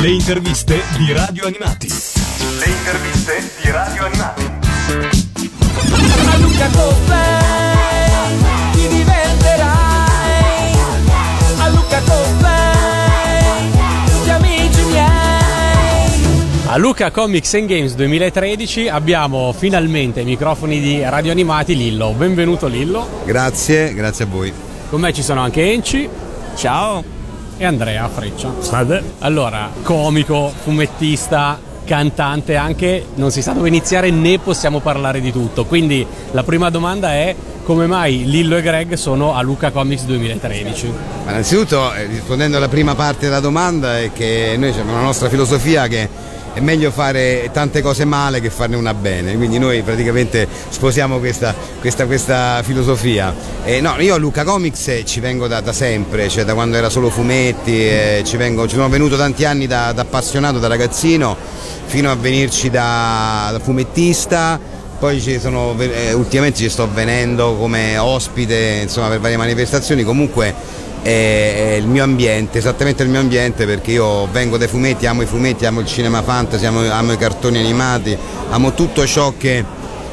Le interviste di Radio Animati. Le interviste di Radio Animati. A Luca Cosplay ti diverterai. A Luca Cosplay, tutti amici miei. A Luca Comics and Games 2013 abbiamo finalmente ai microfoni di Radio Animati Lillo. Benvenuto Lillo. Grazie, grazie a voi. Con me ci sono anche Enci Ciao. E Andrea Freccia. Salve. Allora, comico, fumettista, cantante anche, non si sa dove iniziare né possiamo parlare di tutto. Quindi la prima domanda è come mai Lillo e Greg sono a Luca Comics 2013? Ma innanzitutto, eh, rispondendo alla prima parte della domanda, è che noi abbiamo una nostra filosofia che è meglio fare tante cose male che farne una bene, quindi noi praticamente sposiamo questa, questa- questa filosofia. E no, io a Luca Comics eh, ci vengo da, da sempre, cioè da quando era solo fumetti, eh, ci, vengo- ci sono venuto tanti anni da, da appassionato, da ragazzino, fino a venirci da, da fumettista. Poi ci sono, eh, ultimamente ci sto venendo come ospite insomma, per varie manifestazioni, comunque è, il mio ambiente, esattamente il mio ambiente perché io vengo dai fumetti, amo i fumetti, amo il cinema fantasy, amo, amo i cartoni animati, amo tutto ciò che,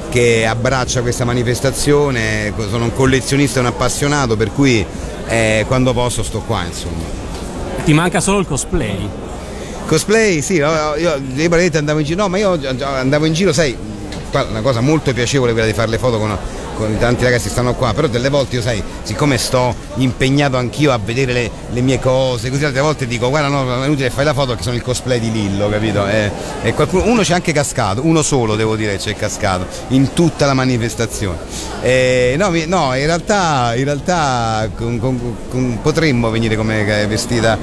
che abbraccia questa manifestazione, sono un collezionista un appassionato per cui eh, quando posso sto qua insomma. Ti manca solo il cosplay. Cosplay, sì, io, io, andavo in giro, no, ma io andavo in giro, sai, una cosa molto piacevole quella di fare le foto con, con i tanti ragazzi stanno qua, però delle volte io sai, siccome sto impegnato anch'io a vedere le, le mie cose, così altre volte dico guarda no, è inutile fai la foto che sono il cosplay di Lillo, capito? E, e qualcuno, uno c'è anche cascato, uno solo devo dire c'è cascato, in tutta la manifestazione. E, no, no, in realtà, in realtà con- con- con- potremmo venire come vestita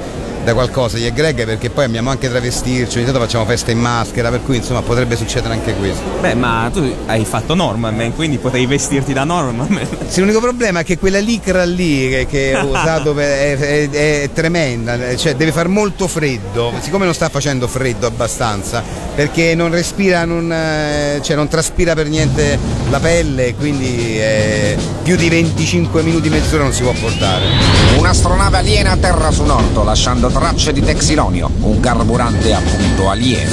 da qualcosa io e Greg perché poi amiamo anche travestirci, ogni tanto facciamo festa in maschera, per cui insomma potrebbe succedere anche questo. Beh, ma tu hai fatto Norman Man, quindi potrei vestirti da Norman Man. Sì, l'unico problema è che quella licra lì che, che ho usato per- è, è- è tremenda, cioè deve far molto freddo, siccome non sta facendo freddo abbastanza, perché non respira, non, eh, cioè non traspira per niente la pelle, quindi eh, più di 25 minuti, mezz'ora non si può portare. Un'astronave aliena atterra su Norto lasciando tracce di Texilonio, un carburante appunto alieno.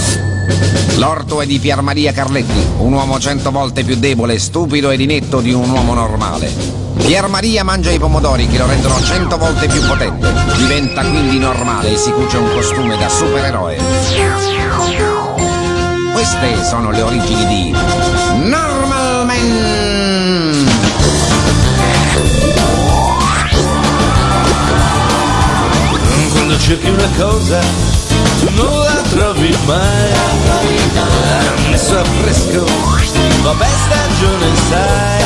L'orto è di Pier Maria Carletti, un uomo cento volte più debole, stupido ed inetto di un uomo normale. Pier Maria mangia i pomodori che lo rendono cento volte più potente. Diventa quindi normale e si cuce un costume da supereroe. Queste sono le origini di Normal Quando cerchi una cosa non la trovi mai. Messo a fresco, vabbè stagione sai.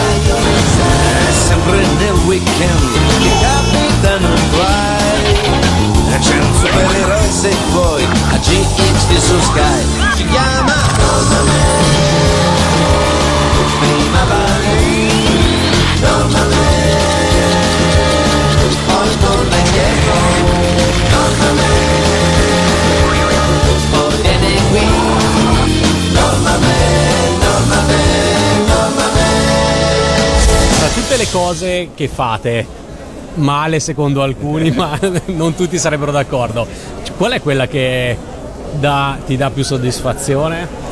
Sempre nel weekend che capitano cose che fate, male secondo alcuni, ma non tutti sarebbero d'accordo, qual è quella che dà- ti dà più soddisfazione?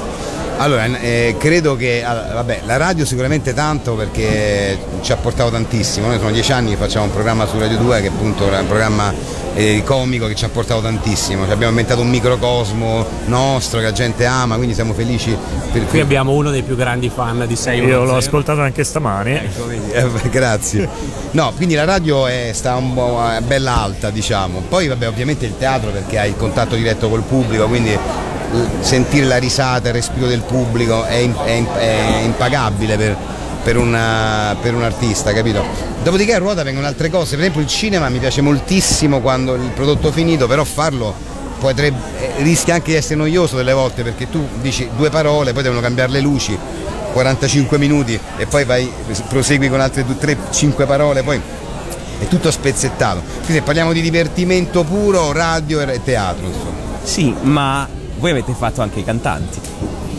Allora, eh, credo che vabbè, la radio sicuramente tanto perché ci ha portato tantissimo. Noi sono dieci anni che facciamo un programma su Radio 2 che appunto è un programma eh, comico che ci ha portato tantissimo. Cioè, abbiamo inventato un microcosmo nostro che la gente ama, quindi siamo felici per Qui abbiamo uno dei più grandi fan di 6 Io l'ho ascoltato anche stamani. Ecco, eh, grazie. No, quindi la radio è, sta un po' bella alta, diciamo. Poi vabbè, ovviamente il teatro perché hai il contatto diretto col pubblico, quindi sentire la risata, il respiro del pubblico è, è è impagabile per, per una- per un artista, capito? Dopodiché a ruota vengono altre cose, per esempio il cinema mi piace moltissimo quando il prodotto è finito, però farlo potrebbe, eh, rischia anche di essere noioso delle volte perché tu dici due parole, poi devono cambiare le luci, 45 minuti e poi vai, prosegui con altre 3, 5 parole, poi è tutto spezzettato. Quindi se parliamo di divertimento puro, radio e teatro, insomma. Sì, ma voi avete fatto anche i cantanti.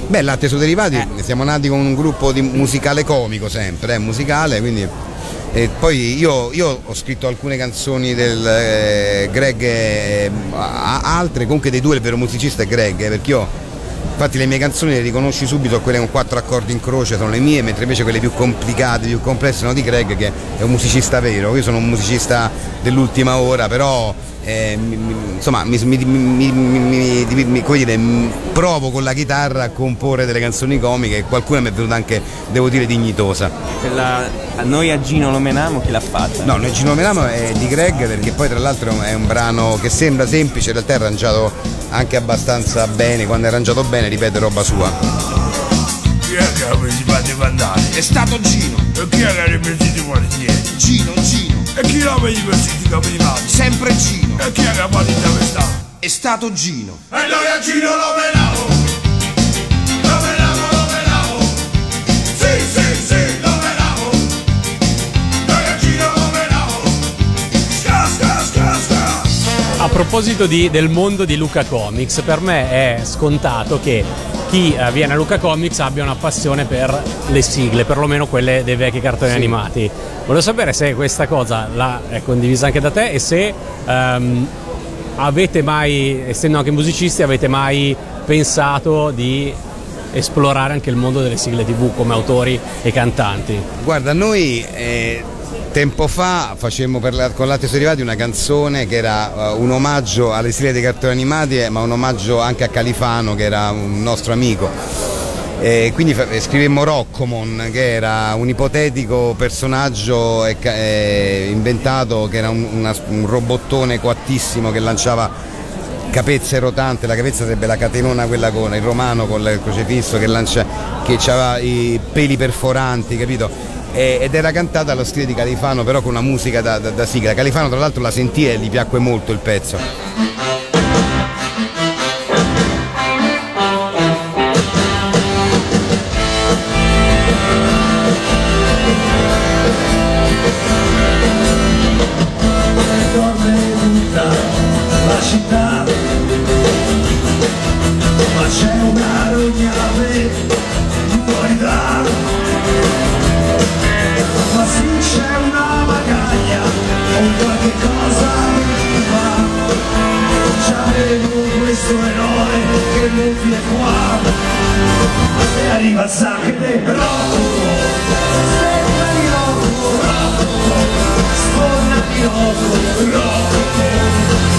Beh, latte su derivati, siamo nati con un gruppo di musicale comico sempre, eh, musicale, quindi E poi io, io ho scritto alcune canzoni del eh, Greg, eh, altre, comunque dei due il vero musicista è Greg, eh, perché io infatti le mie canzoni le riconosci subito, quelle con quattro accordi in croce sono le mie, mentre invece quelle più complicate, più complesse sono di Greg che è un musicista vero, io sono un musicista dell'ultima ora, però eh, insomma mi, mi- mi- mi- mi- mi- come dire, m- provo con la chitarra a comporre delle canzoni comiche e qualcuna mi è venuta anche, devo dire, dignitosa. Quella, a noi a Gino lo menamo, chi l'ha fatta? No, noi ci nominiamo è di Greg perché poi tra l'altro è un brano che sembra semplice, in realtà è arrangiato anche abbastanza bene, quando è arrangiato bene ripete roba sua. Chi è che ha partecipato ai vandali? È stato Gino. E chi è che ha riempito i quartieri? Gino, Gino. E chi l'ha vestito i capelli Sempre Gino. E chi è che il quest'anno? È stato Gino. E noi a Gino lo menavo. Lo menavo, lo menavo. Sì, sì, sì, lo menavo. Noi a Gino lo menavo. Sca, sca, sca, sca. A proposito di- del mondo di Luca Comics, per me è scontato che chi eh, viene a Luca Comics abbia una passione per le sigle, perlomeno quelle dei vecchi cartoni animati. Volevo sapere se questa cosa la è condivisa anche da te e se ehm, avete mai, essendo anche musicisti, avete mai pensato di esplorare anche il mondo delle sigle tv come autori e cantanti. Guarda, noi eh, tempo fa facemmo la- con Latte Derivati una canzone che era eh, un omaggio alle sigle dei cartoni animati, eh, ma un omaggio anche a Califano che era un nostro amico. E quindi scrivemmo Roccomon, che era un ipotetico personaggio inventato, che era un, una- un robottone coattissimo che lanciava capezze rotante, la capezza sarebbe la catenona quella con il romano con il crocifisso che lancia, che aveva i peli perforanti, capito? Ed era cantata allo stile di Califano, però con una musica da, da- da sigla. Califano tra l'altro la sentì e gli piacque molto il pezzo. la città ma c'è una rognave non viene qua e arriva il sacche Rocco sembra di Rocco Rocco sforna di Rocco Rocco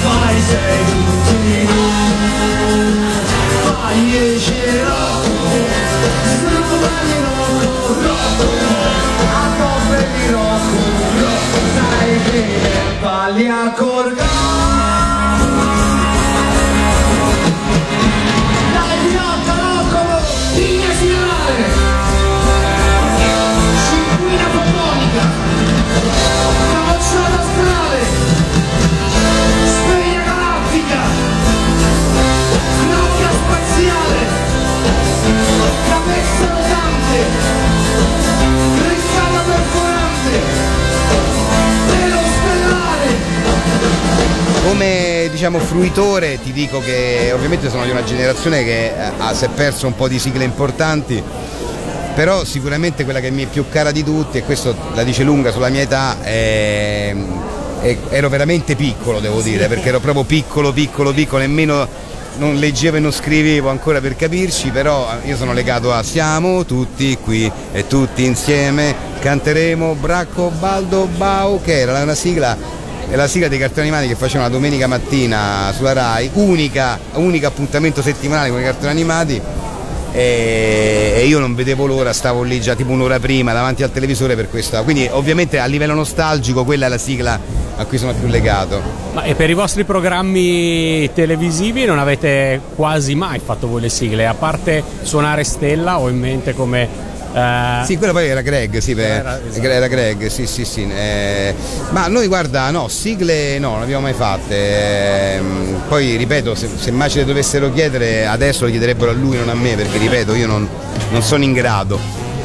fai sei tutti fai esce Rocco struva di Rocco Rocco a coppe di Rocco Rocco sai che balli a dai diciamo fruitore ti dico che ovviamente sono di una generazione che eh, ha- si è perso un po' di sigle importanti, però sicuramente quella che mi è più cara di tutti, e questo la dice lunga sulla mia età, è- è- ero veramente piccolo devo dire, perché ero proprio piccolo, piccolo, piccolo, nemmeno non leggevo e non scrivevo ancora per capirci, però eh, io sono legato a Siamo tutti qui e tutti insieme canteremo Bracco Baldo Bau, che era una sigla è la sigla dei cartoni animati che facevano la domenica mattina sulla Rai, unica, unico appuntamento settimanale con i cartoni animati e, io non vedevo l'ora, stavo lì già tipo un'ora prima davanti al televisore per questa. Quindi ovviamente a livello nostalgico quella è la sigla a cui sono più legato. Ma e per i vostri programmi televisivi non avete quasi mai fatto voi le sigle, a parte suonare Stella ho in mente come... eh, Sì, quello poi era Greg, sì, Era, esatto. era Greg, sì, sì, sì. eh, ma noi guarda, no, sigle no, non abbiamo mai fatte. ehm, poi ripeto, se, se mai ce le dovessero chiedere, adesso le chiederebbero a lui, non a me, perché ripeto, io non, non sono in grado.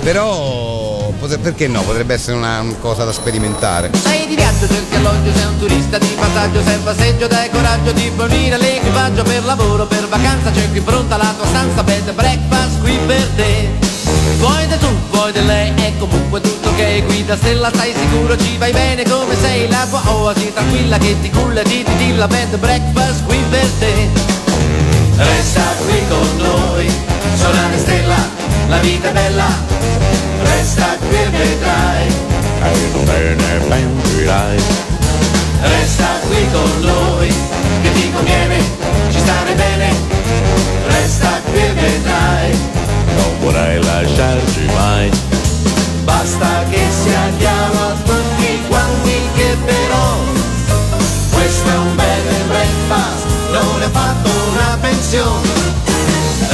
Però potre- perché no? Potrebbe essere una, una cosa da sperimentare. Sei di viaggio, cerchi alloggio, sei un turista di passaggio, sei passeggio, dai coraggio di fornire l'equipaggio per lavoro, per vacanza, c'è qui pronta la tua stanza, bed breakfast qui per te. Vuoi di tu, vuoi di lei, è comunque tutto ok, che guida stella stai sicuro ci vai bene come sei. La tua oasi tranquilla che ti culla ti ti ti la bed breakfast qui per te. Resta qui con noi, solare stella, la vita è bella, resta qui e vedrai. bene ben dirai Resta qui con noi, che ti conviene, ci stare bene, resta qui e vedrai. Non vorrei lasciarci mai Basta che sia chiaro a tutti quanti che però questo è un and breakfast, non è fatto una pensione.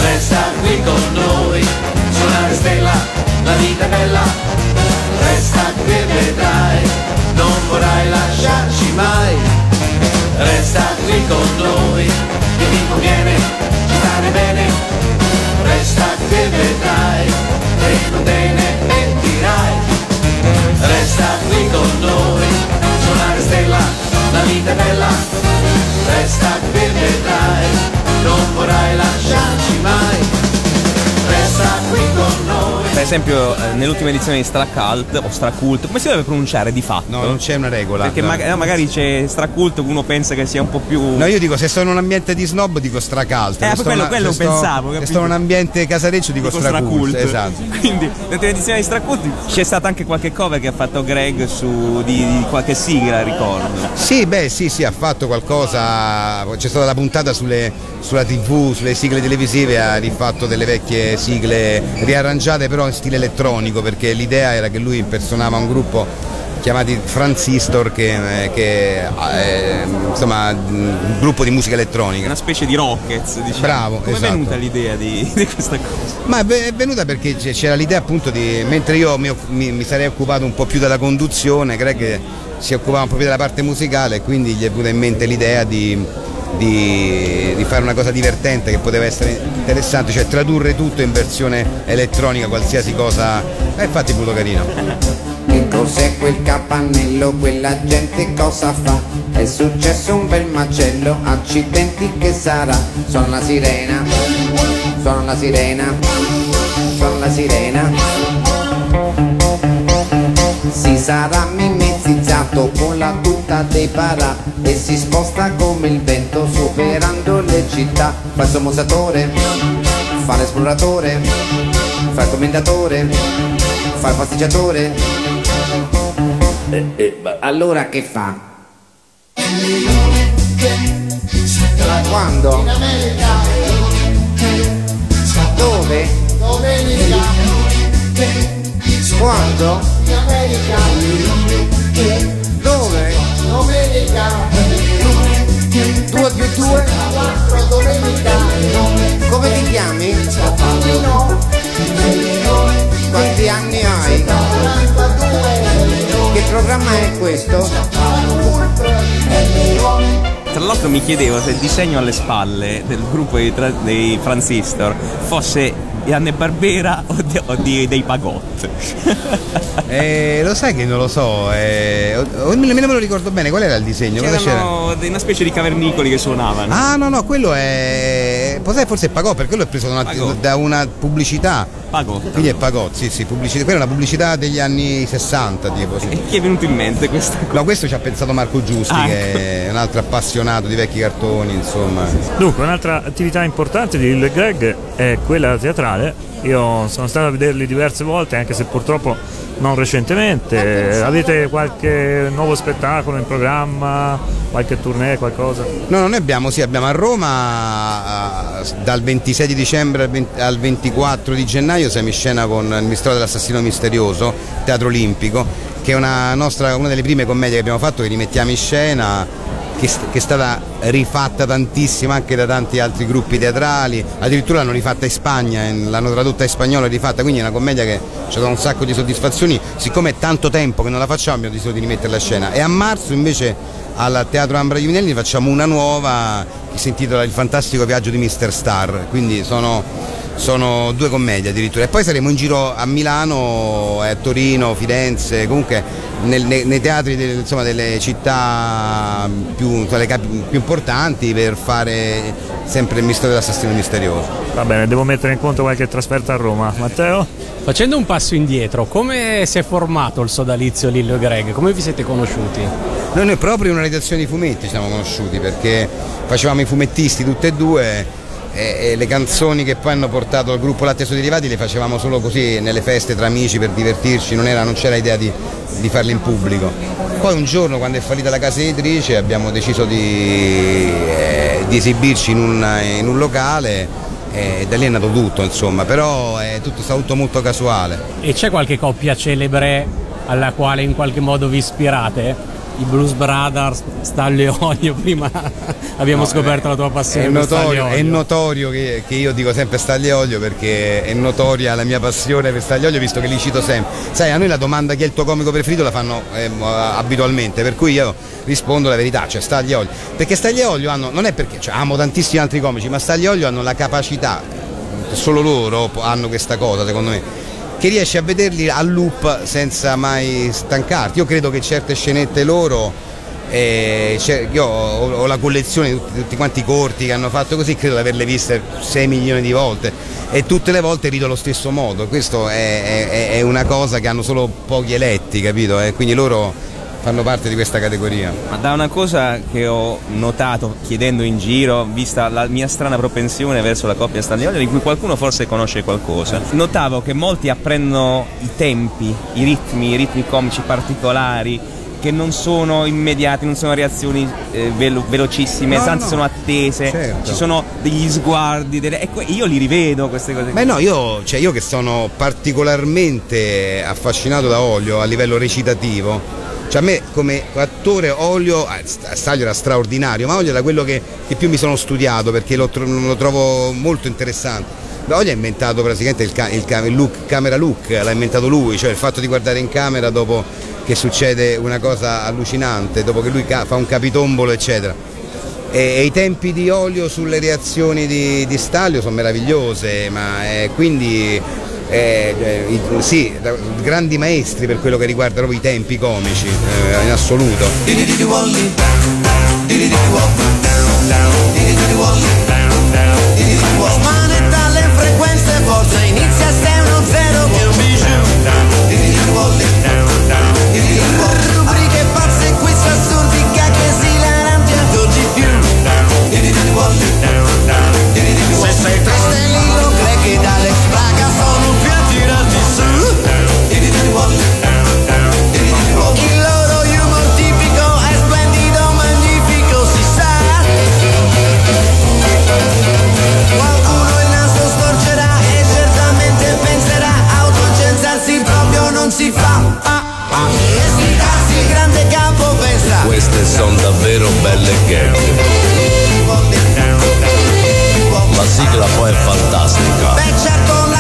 Resta qui con noi, suonare stella, la vita è bella. Resta qui e vedrai, non vorrai lasciarci mai. Resta qui con noi, che ti conviene, ci stare bene. Resta qui e vedrai, e non te ne pentirai. Resta qui con noi, suonare stella, la vita è bella. Resta Per esempio, eh, nell'ultima edizione di Stracult o Stracult, come si deve pronunciare di fatto? No, non c'è una regola. Perché no. no, magari c'è Stracult, uno pensa che sia un po' più. No, io dico se sto in un ambiente di snob dico stracalt. Eh, quello- una- quello se sto- pensavo, Se sto in un ambiente casareccio dico, Dico stracult. Stracult. Esatto. Quindi, nell'ultima edizione di Stracult c'è stata anche qualche cover che ha fatto Greg su di, di qualche sigla, ricordo. Sì, beh, sì, sì, ha fatto qualcosa. C'è stata la puntata sulle- sulla TV, sulle sigle televisive, ha rifatto delle vecchie sigle riarrangiate però in stile elettronico, perché l'idea era che lui impersonava un gruppo chiamati Transistor che, eh, che è insomma un gruppo di musica elettronica. Una specie di Rockets, diciamo. Bravo, Come esatto. è venuta l'idea di, di questa cosa? Ma è ve- è venuta perché c'era l'idea appunto di, mentre io mi, mi- sarei occupato un po' più della conduzione, Greg si occupava un po' più della parte musicale e quindi gli è venuta in mente l'idea di, di- di fare una cosa divertente che poteva essere interessante, cioè tradurre tutto in versione elettronica, qualsiasi cosa. E infatti è carino. Che cos'è quel capannello? Quella gente cosa fa? È successo un bel macello, accidenti che sarà? Sono la sirena, sono la sirena, sono la sirena. Sarà mimetizzato con la tuta dei parà e si sposta come il vento superando le città. Fa il sommozatore, fa l'esploratore, fa il commendatore, fa il pasticciatore. Eh, eh, allora che fa? Quando? Dove? Quando? Dove? Due più due? Come ti chiami? Quanti anni hai? Che programma è questo? Tra l'altro mi chiedevo se il disegno alle spalle del gruppo dei, tra- dei Transistor fosse Anne Barbera o, o di- dei Pagott. Eh, lo sai che non lo so, eh, o- o- nemmeno me lo ricordo bene, qual era il disegno? Cosa c'era? C'erano de- una specie di cavernicoli che suonavano. Ah no no, quello è. Forse pagò perché quello è preso da una, Pagò. da una pubblicità. Pagott. Quindi è pagò, sì, sì, pubblicità. Quella è una pubblicità degli anni 60, tipo. Sì. E chi è venuto in mente questa cosa? No, questo ci ha pensato Marco Giusti, Ah, che è un altro appassionato di vecchi cartoni, insomma. Dunque, un'altra attività importante di Lil Greg è quella teatrale. Io sono stato a vederli diverse volte, anche se purtroppo non recentemente. Avete qualche nuovo spettacolo in programma? Qualche tournée, qualcosa? No, no, noi abbiamo, sì, abbiamo a Roma dal 26 di dicembre al 20 al 24 di gennaio siamo in scena con il mistero dell'assassino misterioso, Teatro Olimpico, che è una, nostra, una delle prime commedie che abbiamo fatto, che rimettiamo in scena, che, che è stata rifatta tantissimo anche da tanti altri gruppi teatrali, addirittura l'hanno rifatta in Spagna, l'hanno tradotta in spagnolo e rifatta, quindi è una commedia che ci ha dato un sacco di soddisfazioni, siccome è tanto tempo che non la facciamo abbiamo deciso di rimetterla in scena e a marzo invece al Teatro Ambra Giuminelli facciamo una nuova che si intitola Il fantastico viaggio di Mr. Star, quindi sono sono due commedie addirittura e poi saremo in giro a Milano, a Torino, Firenze, comunque nel- nei, nei teatri del- insomma, delle città più, tra le capi- più importanti per fare sempre il mistero dell'assassino misterioso. Va bene, devo mettere in conto qualche trasferta a Roma. Matteo? Facendo un passo indietro, come si è formato il sodalizio Lillo e Greg? Come vi siete conosciuti? Noi, noi proprio in una redazione di fumetti ci siamo conosciuti perché facevamo i fumettisti tutte e due e, le canzoni che poi hanno portato al gruppo Latte e Suoi Derivati le facevamo solo così nelle feste tra amici per divertirci, non, era- non c'era idea di, di farle in pubblico. Poi un giorno quando è fallita la casa editrice abbiamo deciso di, eh, di esibirci in un, in un locale e da lì è nato tutto insomma, però è tutto, stato molto casuale. E c'è qualche coppia celebre alla quale in qualche modo vi ispirate? I Blues Brothers, Staglio e Olio, prima abbiamo No, scoperto eh, la tua passione È notorio, è notorio che, che io dico sempre Stagli e Olio perché è notoria la mia passione per Stagli e Olio visto che li cito sempre. Sai, a noi la domanda chi è il tuo comico preferito la fanno ehm, abitualmente, per cui io rispondo la verità, cioè Stagli e Olio. Perché Stagli e Olio hanno, non è perché, cioè, amo tantissimi altri comici, ma Stagli e Olio hanno la capacità, solo loro hanno questa cosa secondo me, che riesci a vederli a loop senza mai stancarti. Io credo che certe scenette loro eh, io ho, ho la collezione di tutti, tutti quanti i corti che hanno fatto così, credo di averle viste 6 milioni di volte e tutte le volte rido allo stesso modo. Questo è, è- è una cosa che hanno solo pochi eletti, capito? Eh, quindi loro fanno parte di questa categoria. Ma da una cosa che ho notato chiedendo in giro, vista la mia strana propensione verso la coppia Staglioli, di cui qualcuno forse conosce qualcosa, notavo che molti apprendono i tempi, i ritmi, i ritmi comici particolari, che non sono immediati, non sono reazioni eh, velo- velocissime, No, anzi no. sono attese, Certo. ci sono degli sguardi, delle... e que- io li rivedo queste cose. Beh no, io, cioè, io che sono particolarmente affascinato da Olio a livello recitativo, cioè a me come attore Olio, St- Staglio era straordinario, ma Olio era quello che, che più mi sono studiato perché lo, lo trovo molto interessante. Olio ha inventato praticamente il, il il look, camera look, l'ha inventato lui, cioè il fatto di guardare in camera dopo che succede una cosa allucinante, dopo che lui ca- fa un capitombolo eccetera. E, e i tempi di olio sulle reazioni di, di Staglio sono meravigliose, ma eh, quindi eh, eh, sì, da- grandi maestri per quello che riguarda proprio i tempi comici, eh, in assoluto. Ah, grande capo pensa. Queste sono davvero belle gag. La sigla poi è fantastica. Beh certo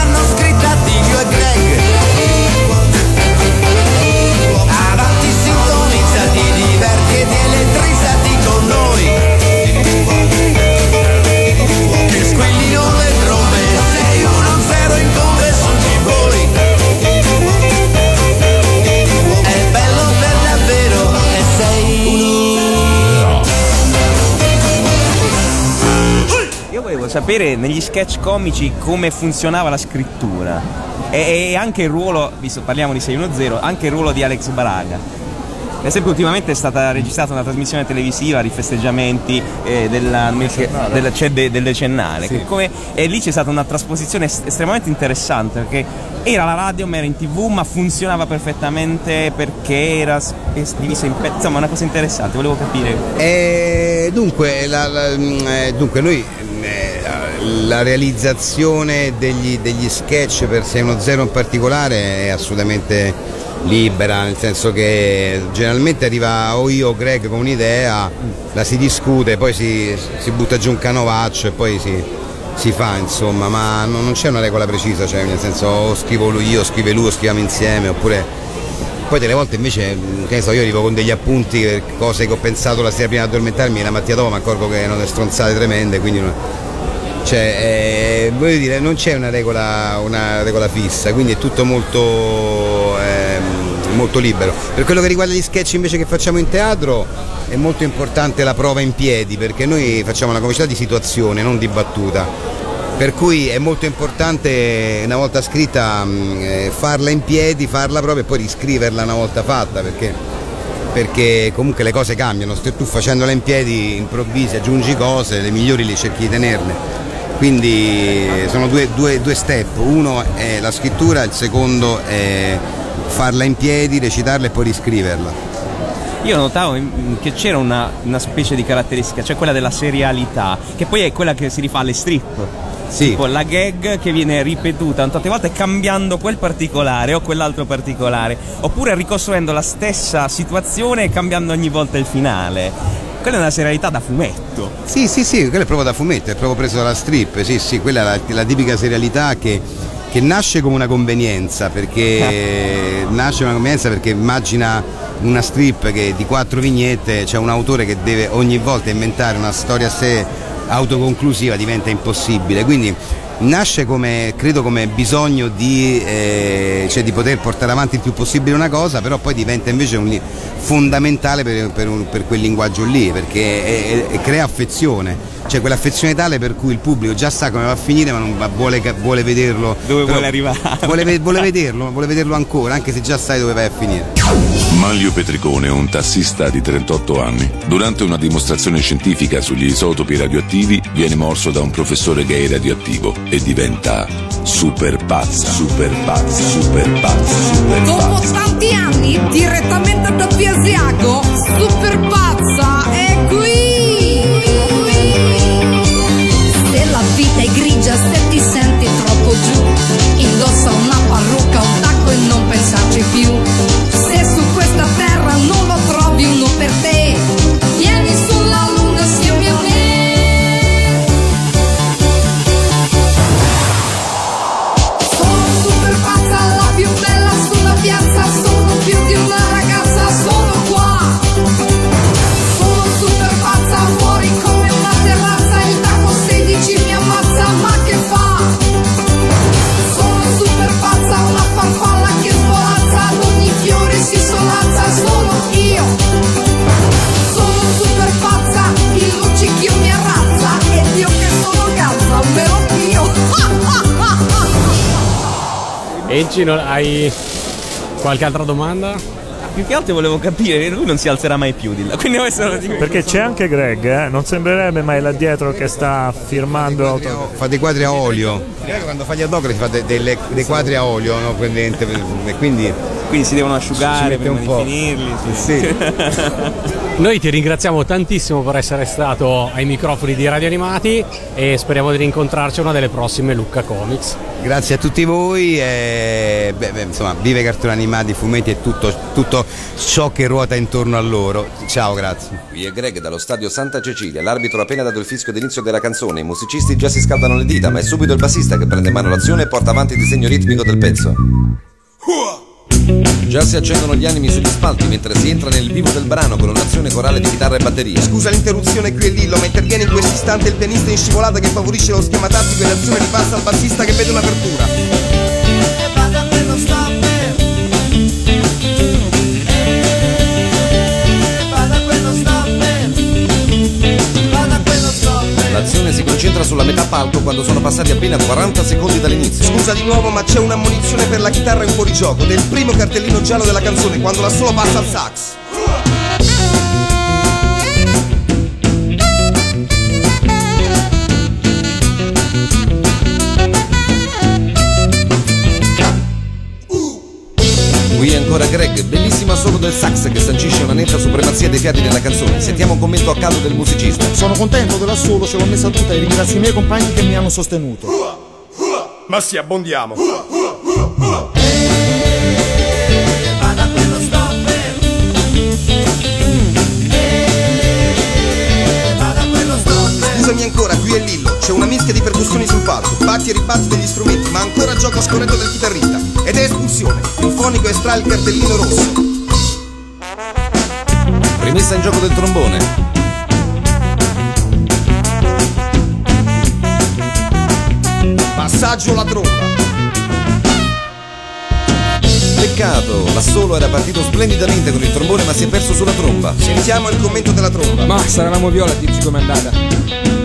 sapere negli sketch comici come funzionava la scrittura e, e anche il ruolo, visto parliamo di 610, anche il ruolo di Alex Baraga. Per esempio ultimamente è stata registrata una trasmissione televisiva di festeggiamenti eh, della, della- cioè de- del decennale che come- e lì c'è stata una trasposizione es- estremamente interessante perché era la radio ma era in tv ma funzionava perfettamente perché era divisa in pezzi, insomma una cosa interessante, volevo capire. E dunque, la- la- mm, eh, dunque noi eh, la realizzazione degli, degli sketch per 610 in particolare è assolutamente libera, nel senso che generalmente arriva o io o Greg con un'idea, la si discute, poi si, si butta giù un canovaccio e poi si, si fa insomma, ma non, non c'è una regola precisa, cioè nel senso o scrivo lui io, scrive lui, o scriviamo insieme, oppure poi delle volte invece, che ne so, io arrivo con degli appunti, cose che ho pensato la sera prima di addormentarmi e la mattina dopo mi accorgo che erano delle stronzate tremende, quindi non- Cioè, eh, voglio dire, non c'è una regola, una regola fissa, quindi è tutto molto, ehm, molto libero. Per quello che riguarda gli sketch invece che facciamo in teatro è molto importante la prova in piedi, perché noi facciamo una comicità di situazione, non di battuta. Per cui è molto importante una volta scritta mh, eh, farla in piedi, farla proprio e poi riscriverla una volta fatta, perché perché comunque le cose cambiano, se tu facendola in piedi improvvisi, aggiungi cose, le migliori le cerchi di tenerle. Quindi sono due, due- due step, uno è la scrittura, il secondo è farla in piedi, recitarla e poi riscriverla. Io notavo che c'era una, una specie di caratteristica, cioè quella della serialità, che poi è quella che si rifà alle strip. Sì. Tipo la gag che viene ripetuta tante volte cambiando quel particolare o quell'altro particolare, oppure ricostruendo la stessa situazione e cambiando ogni volta il finale. Quella è una serialità da fumetto. Sì, sì, sì, quello è proprio da fumetto, è proprio preso dalla strip, sì, sì, quella è la, la tipica serialità che, che nasce come una convenienza, perché nasce una convenienza perché immagina una strip che di quattro vignette c'è un autore che deve ogni volta inventare una storia a sé autoconclusiva, diventa impossibile. Quindi nasce come, credo come bisogno di, eh, cioè di poter portare avanti il più possibile una cosa, però poi diventa invece un fondamentale per, per un- per quel linguaggio lì, perché è- è- crea affezione. Cioè quell'affezione tale per cui il pubblico già sa come va a finire ma non va- vuole, vuole vederlo. Dove però vuole arrivare. Vuole, vuole vederlo, vuole vederlo ancora, anche se già sai dove vai a finire. Manlio Petricone è un tassista di 38 anni. Durante una dimostrazione scientifica sugli isotopi radioattivi viene morso da un professore gay radioattivo e diventa super pazza, super pazza, super pazza, super Dopo pazza. tanti anni, direttamente da Piasiago, super pazza è giù, indossa una parrucca, un tacco e non pensarci più. Se su Enci, non- hai qualche altra domanda? Più che altro volevo capire che lui non si alzerà mai più di là. Quindi questo lo dico. Perché c'è anche Greg, eh? non sembrerebbe mai là dietro che sta firmando auto. Fa dei quadri a olio. Quando fa gli autografi fa de- delle- dei quadri a olio, no? E quindi, Quindi si devono asciugare prima un po'. di finirli. Sì. Noi ti ringraziamo tantissimo per essere stato ai microfoni di Radio Animati e speriamo di rincontrarci a una delle prossime Lucca Comics. Grazie a tutti voi e beh, beh, insomma, vive cartoni animati, fumetti e tutto, tutto ciò che ruota intorno a loro. Ciao, grazie. Qui è Greg dallo stadio Santa Cecilia. L'arbitro ha appena dato il fischio d'inizio della canzone. I musicisti già si scaldano le dita, ma è subito il bassista che prende in mano l'azione e porta avanti il disegno ritmico del pezzo. Già si accendono gli animi sugli spalti mentre si entra nel vivo del brano con un'azione corale di chitarra e batteria. Scusa l'interruzione qui e Lillo, ma interviene in questo istante il pianista in scivolata che favorisce lo schema tattico e l'azione ripassa al bassista che vede un'apertura. L'azione si concentra sulla metà palco quando sono passati appena 40 secondi dall'inizio. Scusa di nuovo, ma c'è un'ammonizione per la chitarra in fuorigioco del primo cartellino giallo della canzone quando la solo passa al sax. Qui ancora Greg, bellissimo assolo del sax che sancisce supremazia dei fiati nella canzone. Sentiamo un commento a caldo del musicista. Sono contento dell'assolo, ce l'ho messa tutta e ringrazio i miei compagni che mi hanno sostenuto. Ma sì, abbondiamo. Scusami ancora, qui è Lillo. C'è una mischia di percussioni sul palco, batti e ribatti degli strumenti, ma ancora gioco a scorretto del chitarrista. Ed è espulsione. Il fonico estrae il cartellino rosso. Rimessa in gioco del trombone. saggio la tromba. Peccato, l'assolo era partito splendidamente con il trombone ma si è perso sulla tromba. Sentiamo il commento della tromba. Ma sarà la moviola a dirci com'è andata.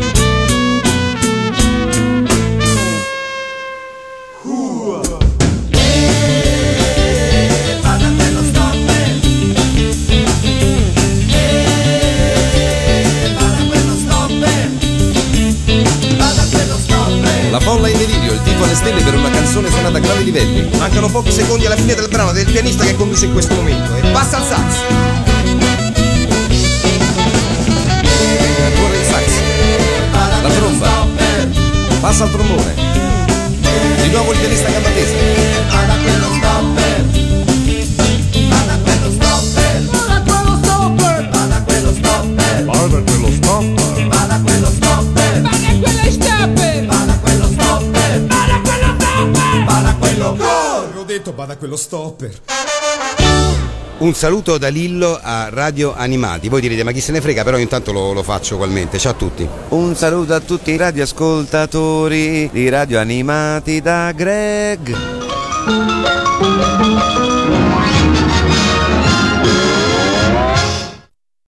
Stelle per una canzone suonata a gravi livelli. Mancano pochi secondi alla fine del brano il pianista che conduce in questo momento. E passa al sax. Ancora il sax. La tromba. Passa al trombone. Di nuovo il pianista gambatese. Guarda Detto bada quello stopper. Un saluto da Lillo a Radio Animati. Voi direte ma chi se ne frega, però io intanto lo, lo faccio ugualmente. Ciao a tutti. Un saluto a tutti i radioascoltatori di radio animati da Greg.